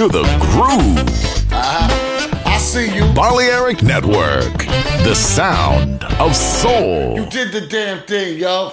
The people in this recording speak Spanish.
Into the groove. Uh-huh. I see you. Balearic Network, the sound of soul. You did the damn thing, yo.